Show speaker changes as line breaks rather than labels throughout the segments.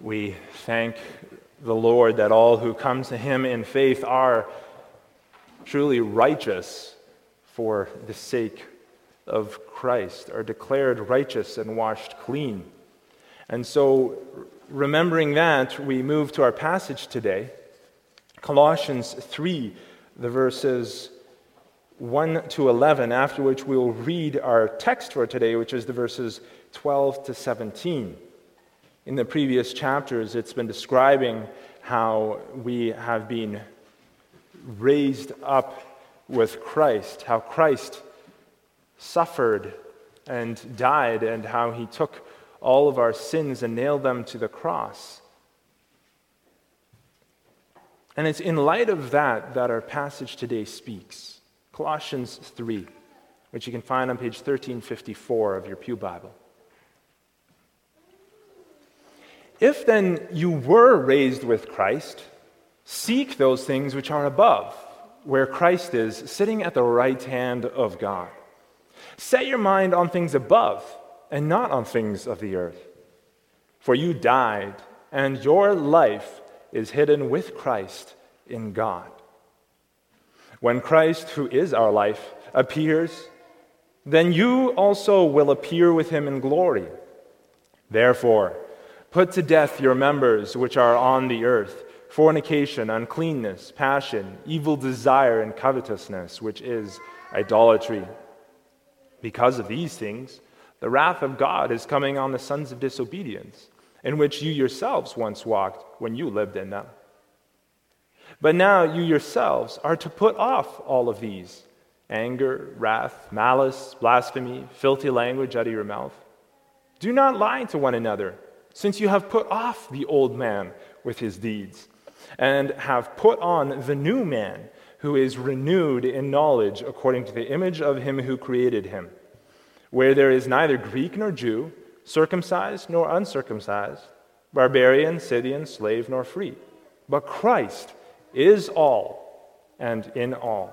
We thank the Lord that all who come to him in faith are truly righteous for the sake of Christ, are declared righteous and washed clean. And so, remembering that, we move to our passage today, Colossians 3, the verses 1 to 11, after which we will read our text for today, which is the verses 12 to 17. In the previous chapters, it's been describing how we have been raised up with Christ, how Christ suffered and died, and how he took all of our sins and nailed them to the cross. And it's in light of that that our passage today speaks. Colossians 3, which you can find on page 1354 of your Pew Bible. If then you were raised with Christ, seek those things which are above, where Christ is, sitting at the right hand of God. Set your mind on things above and not on things of the earth. For you died, and your life is hidden with Christ in God. When Christ, who is our life, appears, then you also will appear with him in glory. Therefore, Put to death your members which are on the earth fornication, uncleanness, passion, evil desire, and covetousness, which is idolatry. Because of these things, the wrath of God is coming on the sons of disobedience, in which you yourselves once walked when you lived in them. But now you yourselves are to put off all of these anger, wrath, malice, blasphemy, filthy language out of your mouth. Do not lie to one another since you have put off the old man with his deeds, and have put on the new man, who is renewed in knowledge according to the image of him who created him, where there is neither Greek nor Jew, circumcised nor uncircumcised, barbarian, Scythian, slave nor free, but Christ is all and in all.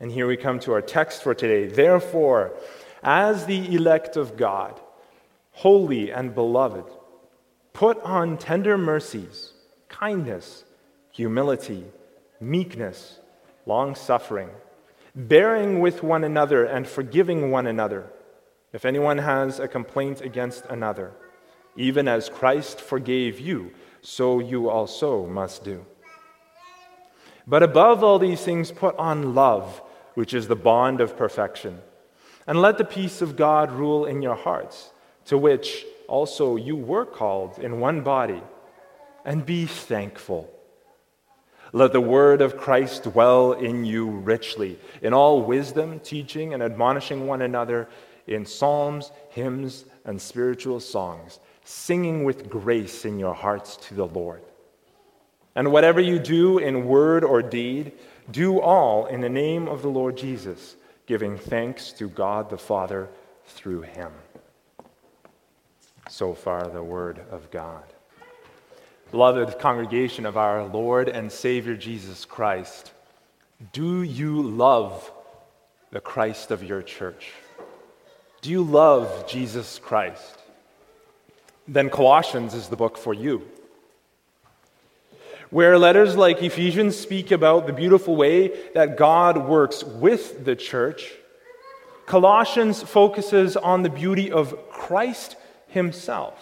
And here we come to our text for today. Therefore, as the elect of God, holy and beloved. Put on tender mercies, kindness, humility, meekness, long suffering, bearing with one another and forgiving one another. If anyone has a complaint against another, even as Christ forgave you, so you also must do. But above all these things, put on love, which is the bond of perfection. And let the peace of God rule in your hearts to which also you were called in one body, and be thankful. Let the word of Christ dwell in you richly, in all wisdom, teaching and admonishing one another in psalms, hymns, and spiritual songs, singing with grace in your hearts to the Lord. And whatever you do in word or deed, do all in the name of the Lord Jesus, giving thanks to God the Father through him. So far, the Word of God. Beloved congregation of our Lord and Savior Jesus Christ, do you love the Christ of your church? Do you love Jesus Christ? Then Colossians is the book for you. Where letters like Ephesians speak about the beautiful way that God works with the church, Colossians focuses on the beauty of Christ himself.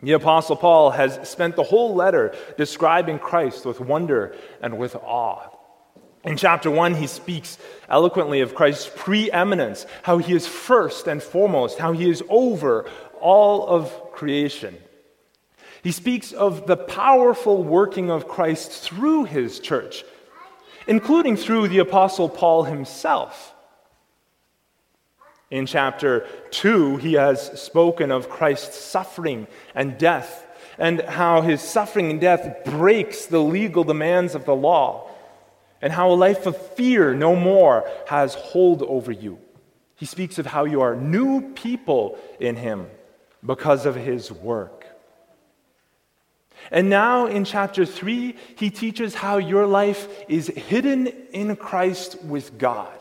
The Apostle Paul has spent the whole letter describing Christ with wonder and with awe. In chapter 1, he speaks eloquently of Christ's preeminence, how he is first and foremost, how he is over all of creation. He speaks of the powerful working of Christ through his church, including through the Apostle Paul himself. In chapter 2, he has spoken of Christ's suffering and death, and how his suffering and death breaks the legal demands of the law, and how a life of fear no more has hold over you. He speaks of how you are new people in him because of his work. And now in chapter 3, he teaches how your life is hidden in Christ with God.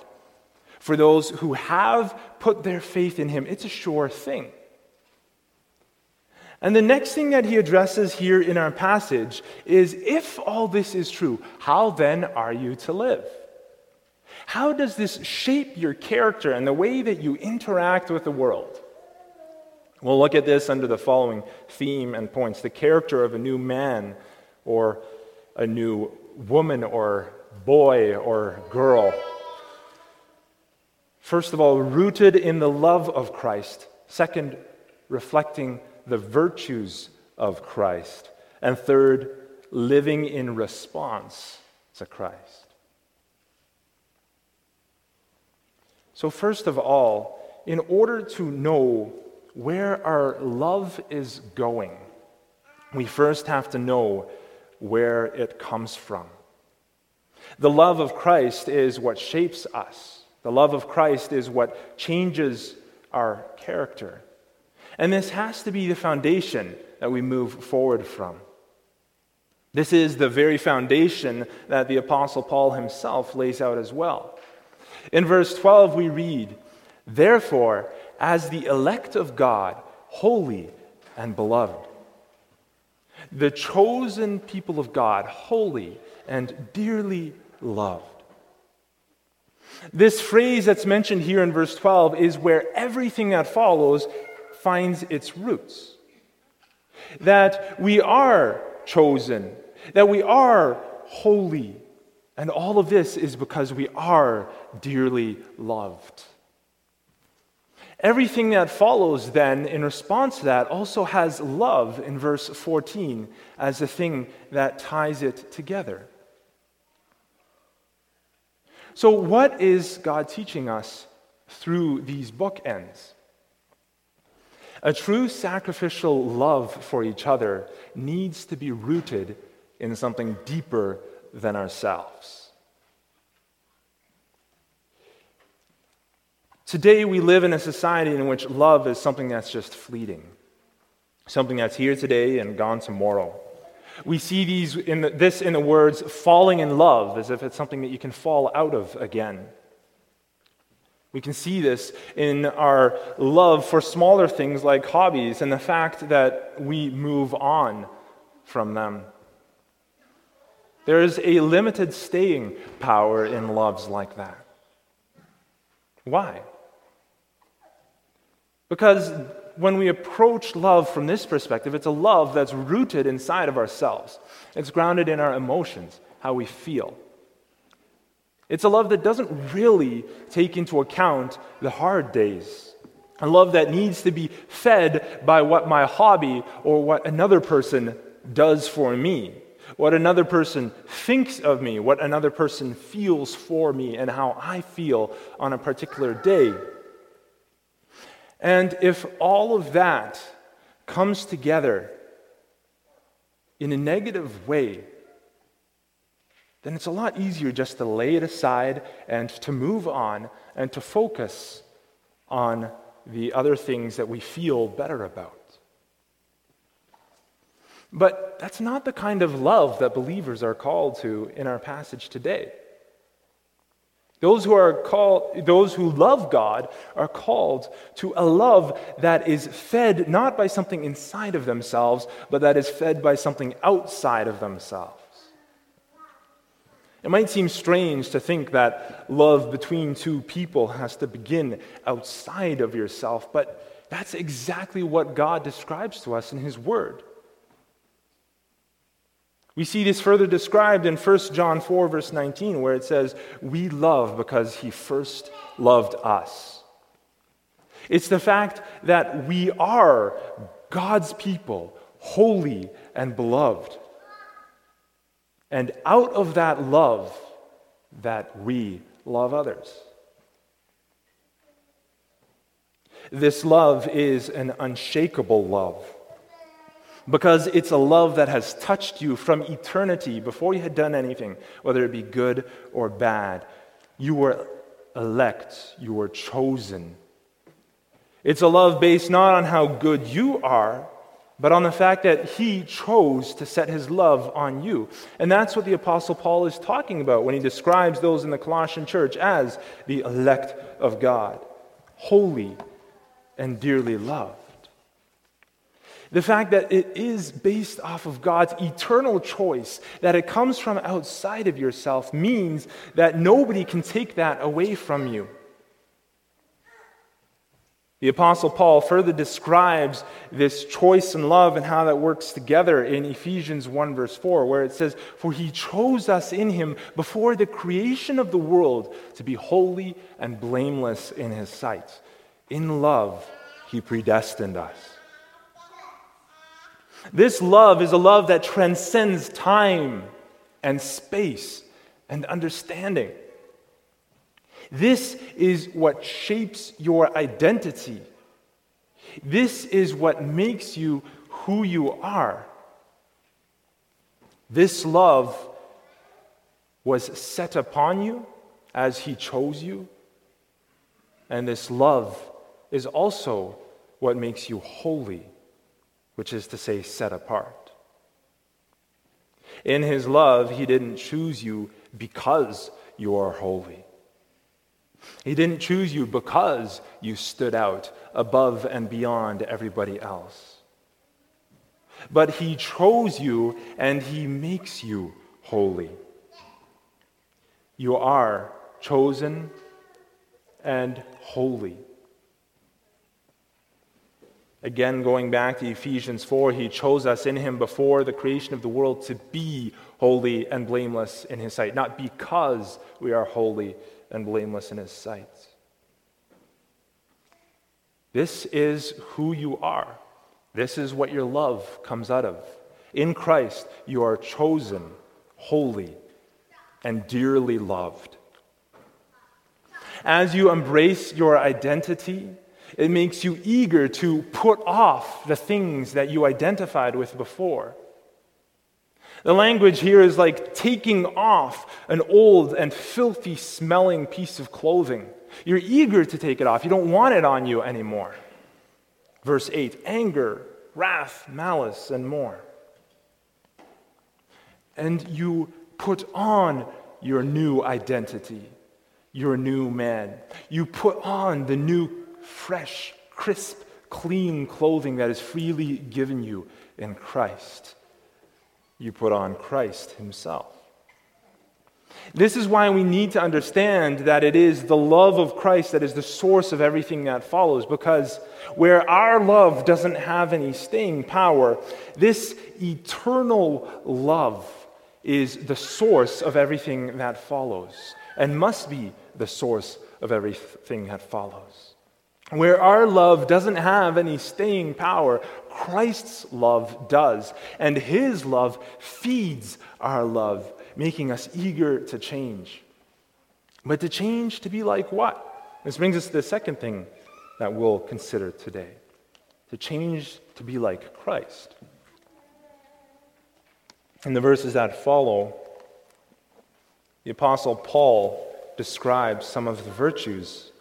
For those who have put their faith in him, it's a sure thing. And the next thing that he addresses here in our passage is if all this is true, how then are you to live? How does this shape your character and the way that you interact with the world? We'll look at this under the following theme and points the character of a new man or a new woman or boy or girl. First of all, rooted in the love of Christ. Second, reflecting the virtues of Christ. And third, living in response to Christ. So, first of all, in order to know where our love is going, we first have to know where it comes from. The love of Christ is what shapes us. The love of Christ is what changes our character. And this has to be the foundation that we move forward from. This is the very foundation that the Apostle Paul himself lays out as well. In verse 12, we read, Therefore, as the elect of God, holy and beloved, the chosen people of God, holy and dearly loved. This phrase that's mentioned here in verse 12 is where everything that follows finds its roots. That we are chosen, that we are holy, and all of this is because we are dearly loved. Everything that follows, then, in response to that, also has love in verse 14 as the thing that ties it together. So, what is God teaching us through these bookends? A true sacrificial love for each other needs to be rooted in something deeper than ourselves. Today, we live in a society in which love is something that's just fleeting, something that's here today and gone tomorrow. We see these in the, this in the words falling in love as if it's something that you can fall out of again. We can see this in our love for smaller things like hobbies and the fact that we move on from them. There is a limited staying power in loves like that. Why? Because when we approach love from this perspective, it's a love that's rooted inside of ourselves. It's grounded in our emotions, how we feel. It's a love that doesn't really take into account the hard days. A love that needs to be fed by what my hobby or what another person does for me, what another person thinks of me, what another person feels for me, and how I feel on a particular day. And if all of that comes together in a negative way, then it's a lot easier just to lay it aside and to move on and to focus on the other things that we feel better about. But that's not the kind of love that believers are called to in our passage today. Those who are called, those who love God are called to a love that is fed not by something inside of themselves, but that is fed by something outside of themselves. It might seem strange to think that love between two people has to begin outside of yourself, but that's exactly what God describes to us in His Word. We see this further described in 1 John 4, verse 19, where it says, We love because he first loved us. It's the fact that we are God's people, holy and beloved. And out of that love, that we love others. This love is an unshakable love because it's a love that has touched you from eternity before you had done anything, whether it be good or bad. You were elect, you were chosen. It's a love based not on how good you are, but on the fact that he chose to set his love on you. And that's what the Apostle Paul is talking about when he describes those in the Colossian church as the elect of God, holy and dearly loved. The fact that it is based off of God's eternal choice, that it comes from outside of yourself, means that nobody can take that away from you. The Apostle Paul further describes this choice and love and how that works together in Ephesians 1, verse 4, where it says, For he chose us in him before the creation of the world to be holy and blameless in his sight. In love, he predestined us. This love is a love that transcends time and space and understanding. This is what shapes your identity. This is what makes you who you are. This love was set upon you as He chose you. And this love is also what makes you holy, which is to say, set apart. In His love, He didn't choose you because you are holy. He didn't choose you because you stood out above and beyond everybody else. But He chose you and He makes you holy. You are chosen and holy. Again, going back to Ephesians 4, He chose us in Him before the creation of the world to be holy and blameless in His sight, not because we are holy and blameless in his sight. This is who you are. This is what your love comes out of. In Christ, you are chosen, holy, and dearly loved. As you embrace your identity, it makes you eager to put off the things that you identified with before. The language here is like taking off an old and filthy smelling piece of clothing. You're eager to take it off, you don't want it on you anymore. Verse 8 anger, wrath, malice, and more. And you put on your new identity, your new man. You put on the new, fresh, crisp, clean clothing that is freely given you in Christ you put on Christ Himself. This is why we need to understand that it is the love of Christ that is the source of everything that follows, because where our love doesn't have any staying power, this eternal love is the source of everything that follows, and must be the source of everything that follows. Where our love doesn't have any staying power, Christ's love does. And his love feeds our love, making us eager to change. But to change to be like what? This brings us to the second thing that we'll consider today to change to be like Christ. In the verses that follow, the Apostle Paul describes some of the virtues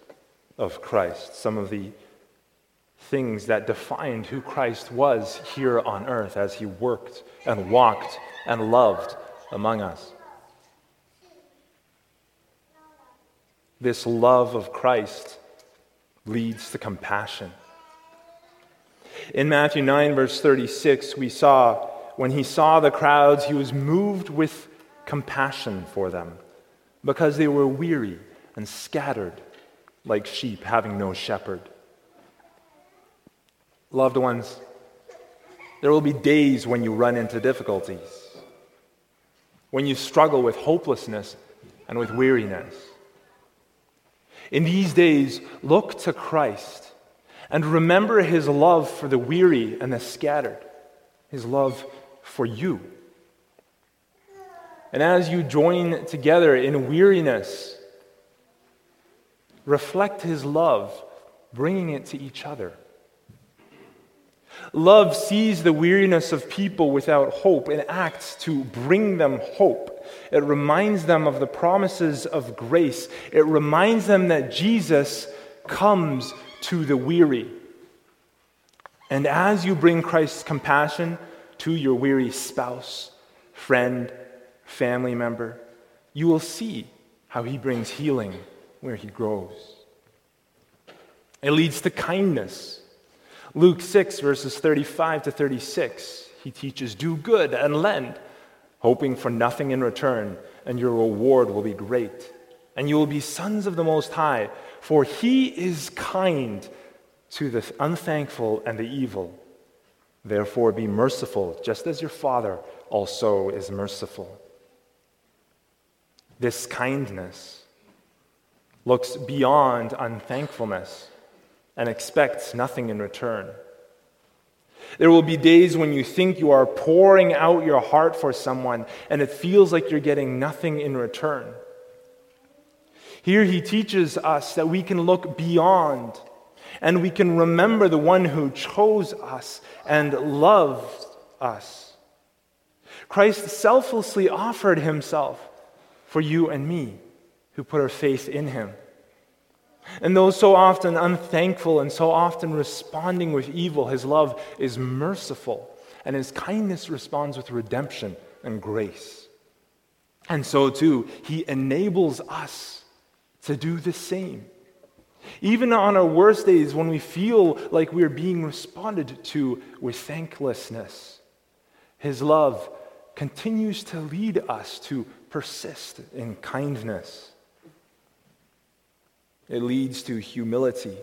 of Christ, some of the things that defined who Christ was here on earth as he worked and walked and loved among us. This love of Christ leads to compassion. In Matthew 9, verse 36, we saw when he saw the crowds, he was moved with compassion for them because they were weary and scattered like sheep having no shepherd. Loved ones, there will be days when you run into difficulties, when you struggle with hopelessness and with weariness. In these days, look to Christ and remember his love for the weary and the scattered, his love for you. And as you join together in weariness, reflect his love, bringing it to each other. Love sees the weariness of people without hope and acts to bring them hope. It reminds them of the promises of grace. It reminds them that Jesus comes to the weary. And as you bring Christ's compassion to your weary spouse, friend, family member, you will see how he brings healing where he grows. It leads to kindness Luke 6, verses 35 to 36, he teaches, Do good and lend, hoping for nothing in return, and your reward will be great. And you will be sons of the Most High, for he is kind to the unthankful and the evil. Therefore, be merciful, just as your Father also is merciful. This kindness looks beyond unthankfulness and expects nothing in return. There will be days when you think you are pouring out your heart for someone and it feels like you're getting nothing in return. Here he teaches us that we can look beyond and we can remember the one who chose us and loved us. Christ selflessly offered himself for you and me who put our faith in him. And though so often unthankful and so often responding with evil, his love is merciful, and his kindness responds with redemption and grace. And so, too, he enables us to do the same. Even on our worst days, when we feel like we're being responded to with thanklessness, his love continues to lead us to persist in kindness. It leads to humility.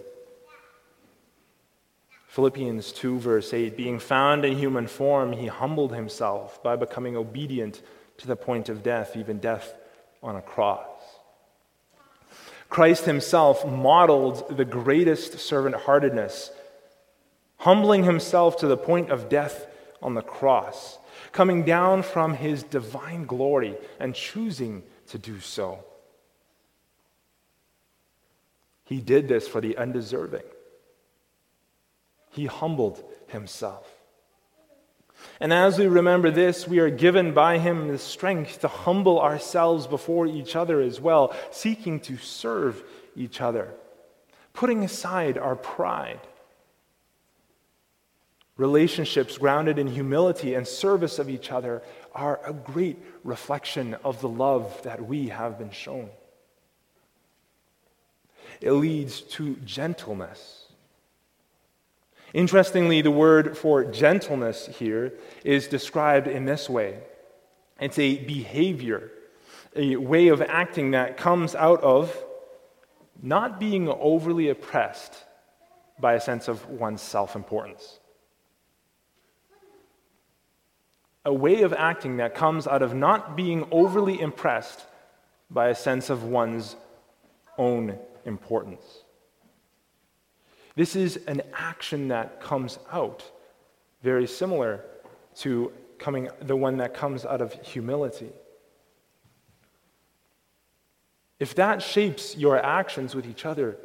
Philippians 2, verse 8 Being found in human form, he humbled himself by becoming obedient to the point of death, even death on a cross. Christ himself modeled the greatest servant heartedness, humbling himself to the point of death on the cross, coming down from his divine glory and choosing to do so. He did this for the undeserving. He humbled himself. And as we remember this, we are given by him the strength to humble ourselves before each other as well, seeking to serve each other, putting aside our pride. Relationships grounded in humility and service of each other are a great reflection of the love that we have been shown it leads to gentleness. Interestingly, the word for gentleness here is described in this way it's a behavior, a way of acting that comes out of not being overly oppressed by a sense of one's self importance. A way of acting that comes out of not being overly impressed by a sense of one's own importance. This is an action that comes out, very similar to coming, the one that comes out of humility. If that shapes your actions with each other,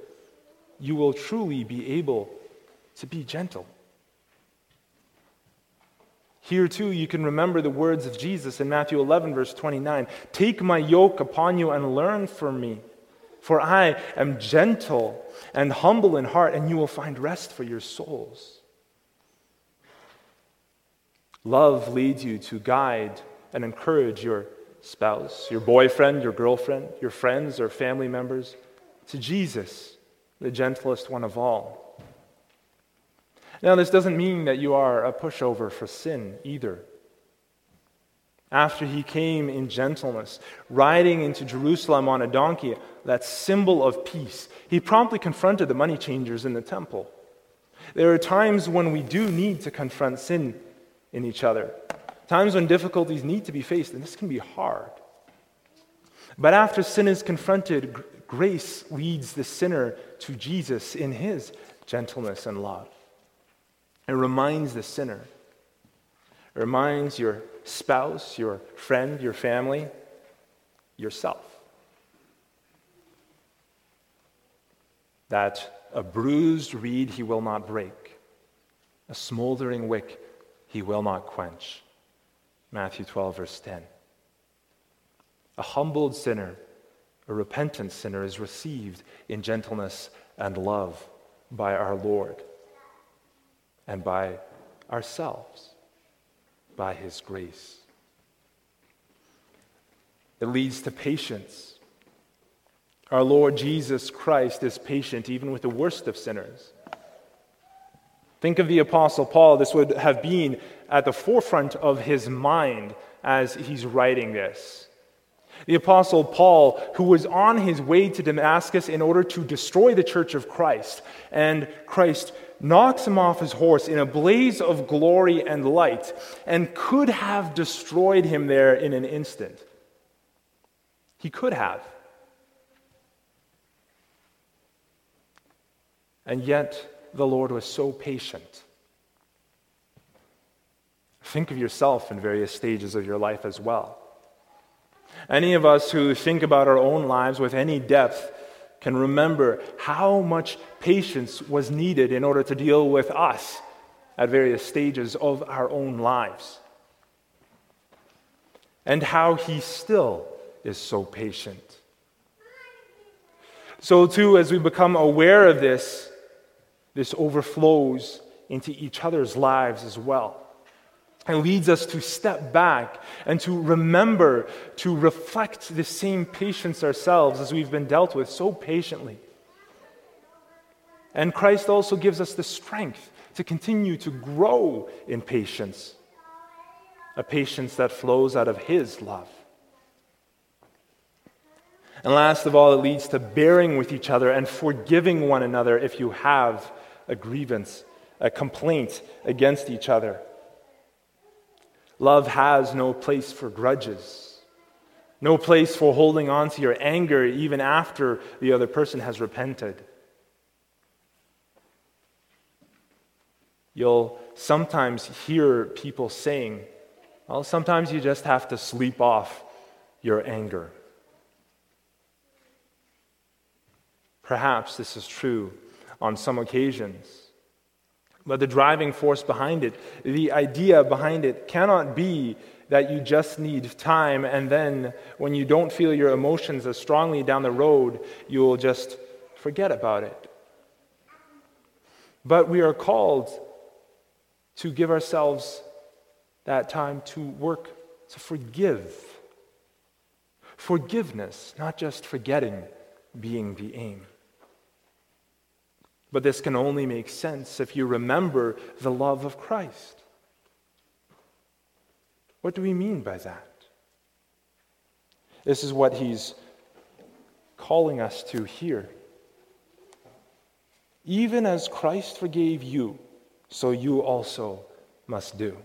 you will truly be able to be gentle. Here, too, you can remember the words of Jesus in Matthew 11, verse 29 Take my yoke upon you and learn from me, for I am gentle and humble in heart, and you will find rest for your souls. Love leads you to guide and encourage your spouse, your boyfriend, your girlfriend, your friends or family members to Jesus, the gentlest one of all. Now, this doesn't mean that you are a pushover for sin either after he came in gentleness, riding into Jerusalem on a donkey, that symbol of peace, he promptly confronted the money changers in the temple. There are times when we do need to confront sin in each other, times when difficulties need to be faced, and this can be hard. But after sin is confronted, grace leads the sinner to Jesus in his gentleness and love. It reminds the sinner, it reminds your spouse, your friend, your family, yourself. That a bruised reed he will not break, a smoldering wick he will not quench. Matthew 12, verse 10. A humbled sinner, a repentant sinner, is received in gentleness and love by our Lord and by ourselves by His grace. It leads to patience. Our Lord Jesus Christ is patient even with the worst of sinners. Think of the Apostle Paul. This would have been at the forefront of his mind as he's writing this. The Apostle Paul, who was on his way to Damascus in order to destroy the church of Christ, and Christ knocks him off his horse in a blaze of glory and light, and could have destroyed him there in an instant. He could have. And yet, the Lord was so patient. Think of yourself in various stages of your life as well. Any of us who think about our own lives with any depth can remember how much patience was needed in order to deal with us at various stages of our own lives. And how He still is so patient. So, too, as we become aware of this, this overflows into each other's lives as well. And leads us to step back and to remember to reflect the same patience ourselves as we've been dealt with so patiently. And Christ also gives us the strength to continue to grow in patience, a patience that flows out of His love. And last of all, it leads to bearing with each other and forgiving one another if you have a grievance, a complaint against each other. Love has no place for grudges, no place for holding on to your anger even after the other person has repented. You'll sometimes hear people saying, well, sometimes you just have to sleep off your anger. Perhaps this is true on some occasions. But the driving force behind it, the idea behind it, cannot be that you just need time and then when you don't feel your emotions as strongly down the road, you will just forget about it. But we are called to give ourselves that time to work to forgive. Forgiveness, not just forgetting, being the aim. But this can only make sense if you remember the love of Christ. What do we mean by that? This is what he's calling us to here. Even as Christ forgave you, so you also must do.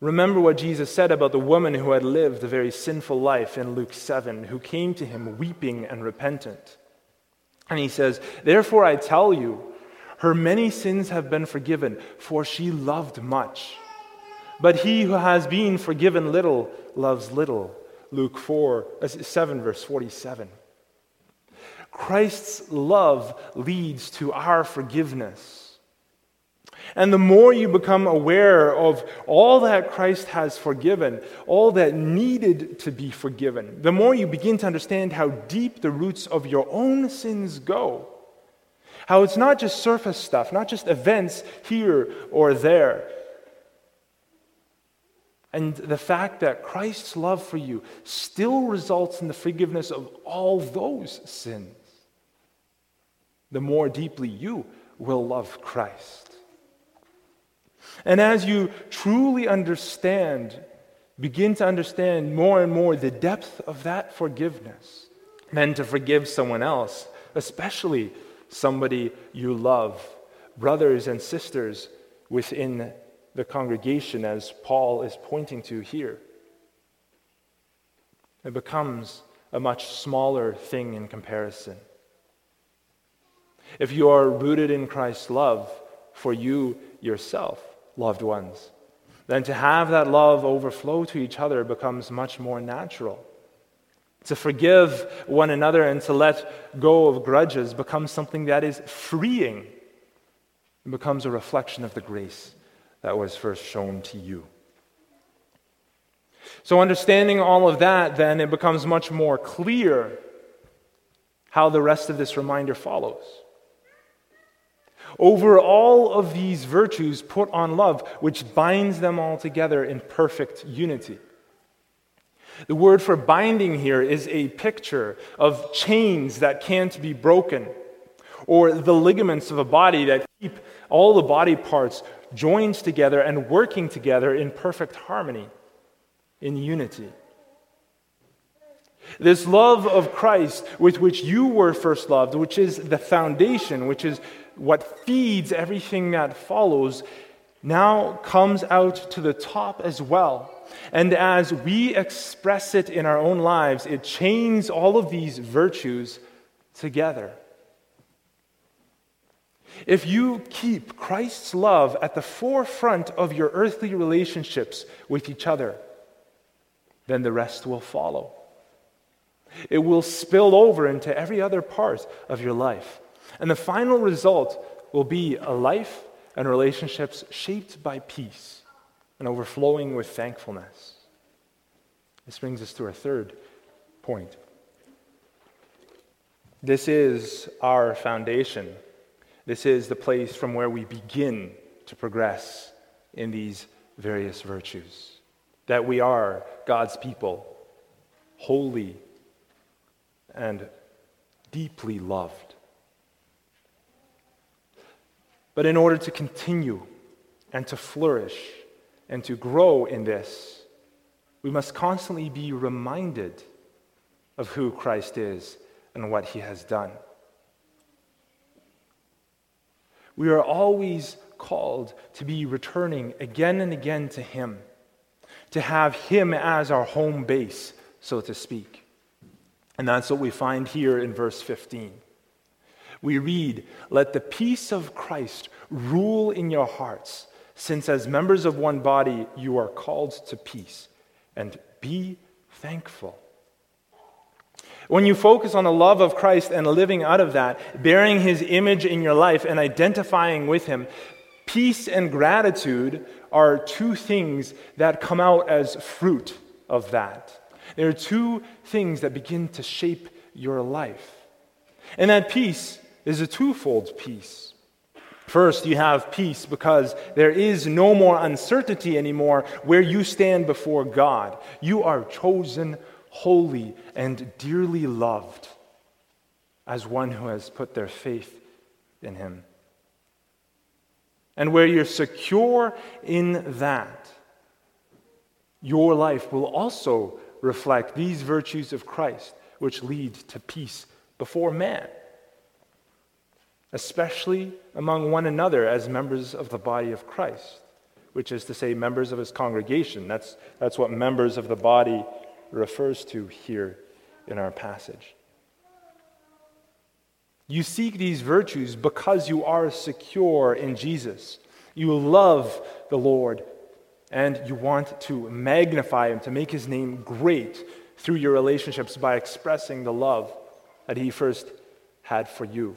Remember what Jesus said about the woman who had lived a very sinful life in Luke 7, who came to him weeping and repentant. And he says, Therefore I tell you, her many sins have been forgiven, for she loved much. But he who has been forgiven little loves little. Luke 4, uh, 7, verse 47. Christ's love leads to our forgiveness. And the more you become aware of all that Christ has forgiven, all that needed to be forgiven, the more you begin to understand how deep the roots of your own sins go. How it's not just surface stuff, not just events here or there. And the fact that Christ's love for you still results in the forgiveness of all those sins, the more deeply you will love Christ. And as you truly understand, begin to understand more and more the depth of that forgiveness, then to forgive someone else, especially somebody you love, brothers and sisters within the congregation, as Paul is pointing to here. It becomes a much smaller thing in comparison. If you are rooted in Christ's love for you yourself, loved ones. Then to have that love overflow to each other becomes much more natural. To forgive one another and to let go of grudges becomes something that is freeing. It becomes a reflection of the grace that was first shown to you. So, understanding all of that, then it becomes much more clear how the rest of this reminder follows. Over all of these virtues, put on love, which binds them all together in perfect unity. The word for binding here is a picture of chains that can't be broken, or the ligaments of a body that keep all the body parts joined together and working together in perfect harmony, in unity. This love of Christ with which you were first loved, which is the foundation, which is what feeds everything that follows, now comes out to the top as well. And as we express it in our own lives, it chains all of these virtues together. If you keep Christ's love at the forefront of your earthly relationships with each other, then the rest will follow. It will spill over into every other part of your life. And the final result will be a life and relationships shaped by peace and overflowing with thankfulness. This brings us to our third point. This is our foundation. This is the place from where we begin to progress in these various virtues. That we are God's people, holy and deeply loved. But in order to continue and to flourish and to grow in this, we must constantly be reminded of who Christ is and what he has done. We are always called to be returning again and again to him, to have him as our home base, so to speak. And that's what we find here in verse 15. We read, Let the peace of Christ rule in your hearts, since as members of one body you are called to peace, and be thankful. When you focus on the love of Christ and living out of that, bearing his image in your life and identifying with him, peace and gratitude are two things that come out as fruit of that. There are two things that begin to shape your life. And that peace is a twofold peace. First, you have peace because there is no more uncertainty anymore where you stand before God. You are chosen, holy, and dearly loved as one who has put their faith in Him. And where you're secure in that, your life will also reflect these virtues of Christ, which lead to peace before man, especially among one another as members of the body of Christ, which is to say, members of his congregation. That's, that's what members of the body refers to here in our passage. You seek these virtues because you are secure in Jesus. You love the Lord and you want to magnify him, to make his name great through your relationships by expressing the love that he first had for you.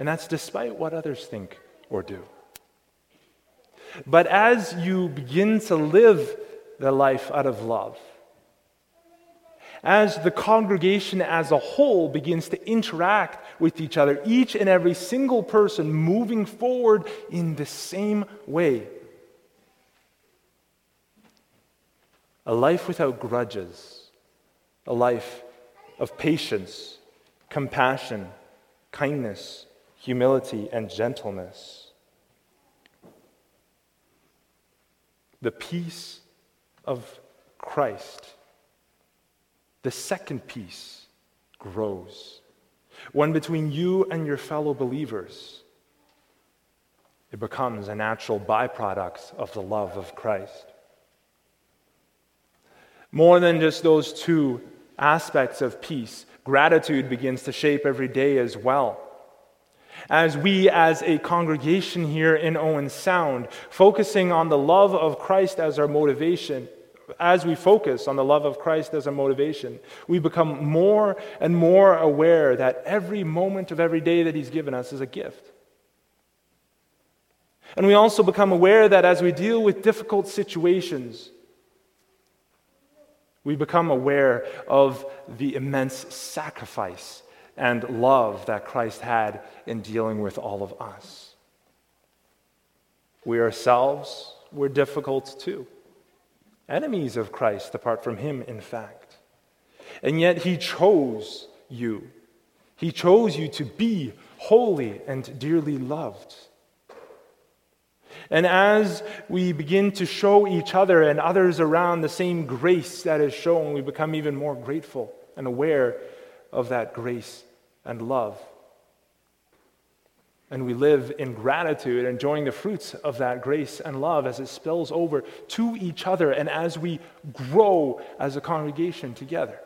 And that's despite what others think or do. But as you begin to live the life out of love, as the congregation as a whole begins to interact with each other, each and every single person moving forward in the same way, a life without grudges, a life of patience, compassion, kindness, humility, and gentleness. The peace of Christ, the second peace, grows. One between you and your fellow believers. It becomes a natural byproduct of the love of Christ. More than just those two aspects of peace, gratitude begins to shape every day as well. As we, as a congregation here in Owen Sound, focusing on the love of Christ as our motivation, as we focus on the love of Christ as our motivation, we become more and more aware that every moment of every day that He's given us is a gift. And we also become aware that as we deal with difficult situations, we become aware of the immense sacrifice and love that Christ had in dealing with all of us. We ourselves were difficult too, enemies of Christ apart from Him, in fact. And yet He chose you. He chose you to be holy and dearly loved. And as we begin to show each other and others around the same grace that is shown, we become even more grateful and aware of that grace and love. And we live in gratitude, enjoying the fruits of that grace and love as it spills over to each other and as we grow as a congregation together.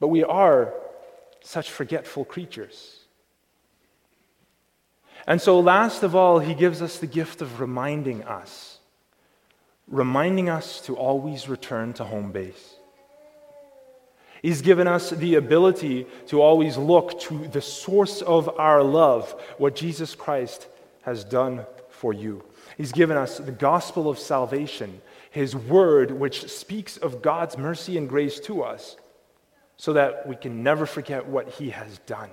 But we are such forgetful creatures. And so, last of all, he gives us the gift of reminding us, reminding us to always return to home base. He's given us the ability to always look to the source of our love, what Jesus Christ has done for you. He's given us the gospel of salvation, His word, which speaks of God's mercy and grace to us, so that we can never forget what He has done.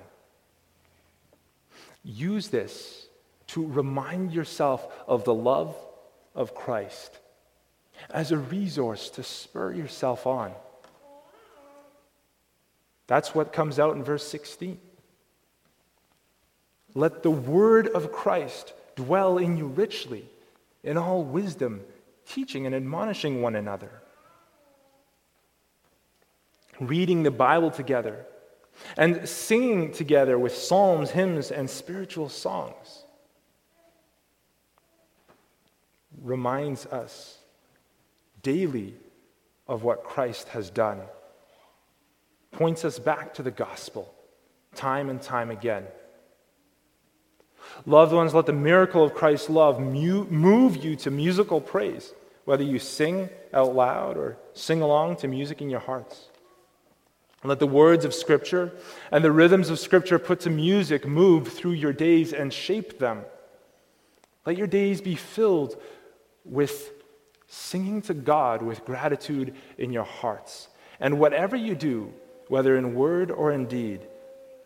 Use this to remind yourself of the love of Christ as a resource to spur yourself on that's what comes out in verse 16. Let the word of Christ dwell in you richly, in all wisdom, teaching and admonishing one another. Reading the Bible together and singing together with psalms, hymns, and spiritual songs reminds us daily of what Christ has done points us back to the gospel time and time again. Loved ones, let the miracle of Christ's love move you to musical praise, whether you sing out loud or sing along to music in your hearts. Let the words of Scripture and the rhythms of Scripture put to music move through your days and shape them. Let your days be filled with singing to God with gratitude in your hearts. And whatever you do, whether in word or in deed,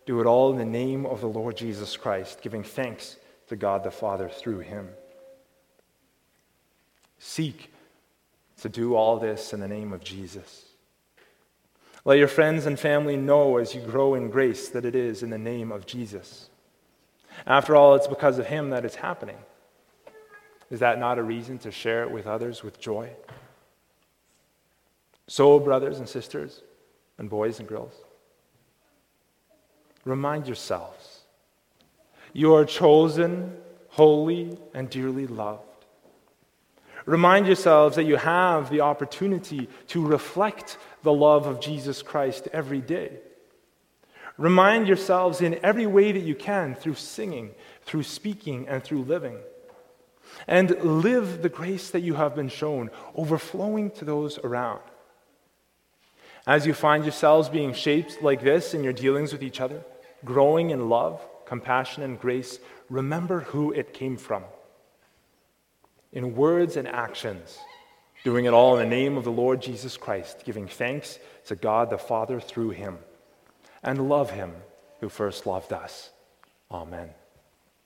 do it all in the name of the Lord Jesus Christ, giving thanks to God the Father through him. Seek to do all this in the name of Jesus. Let your friends and family know as you grow in grace that it is in the name of Jesus. After all, it's because of him that it's happening. Is that not a reason to share it with others with joy? So, brothers and sisters, and boys and girls. Remind yourselves you are chosen, holy, and dearly loved. Remind yourselves that you have the opportunity to reflect the love of Jesus Christ every day. Remind yourselves in every way that you can through singing, through speaking, and through living. And live the grace that you have been shown, overflowing to those around. As you find yourselves being shaped like this in your dealings with each other, growing in love, compassion, and grace, remember who it came from. In words and actions, doing it all in the name of the Lord Jesus Christ, giving thanks to God the Father through him, and love him who first loved us. Amen.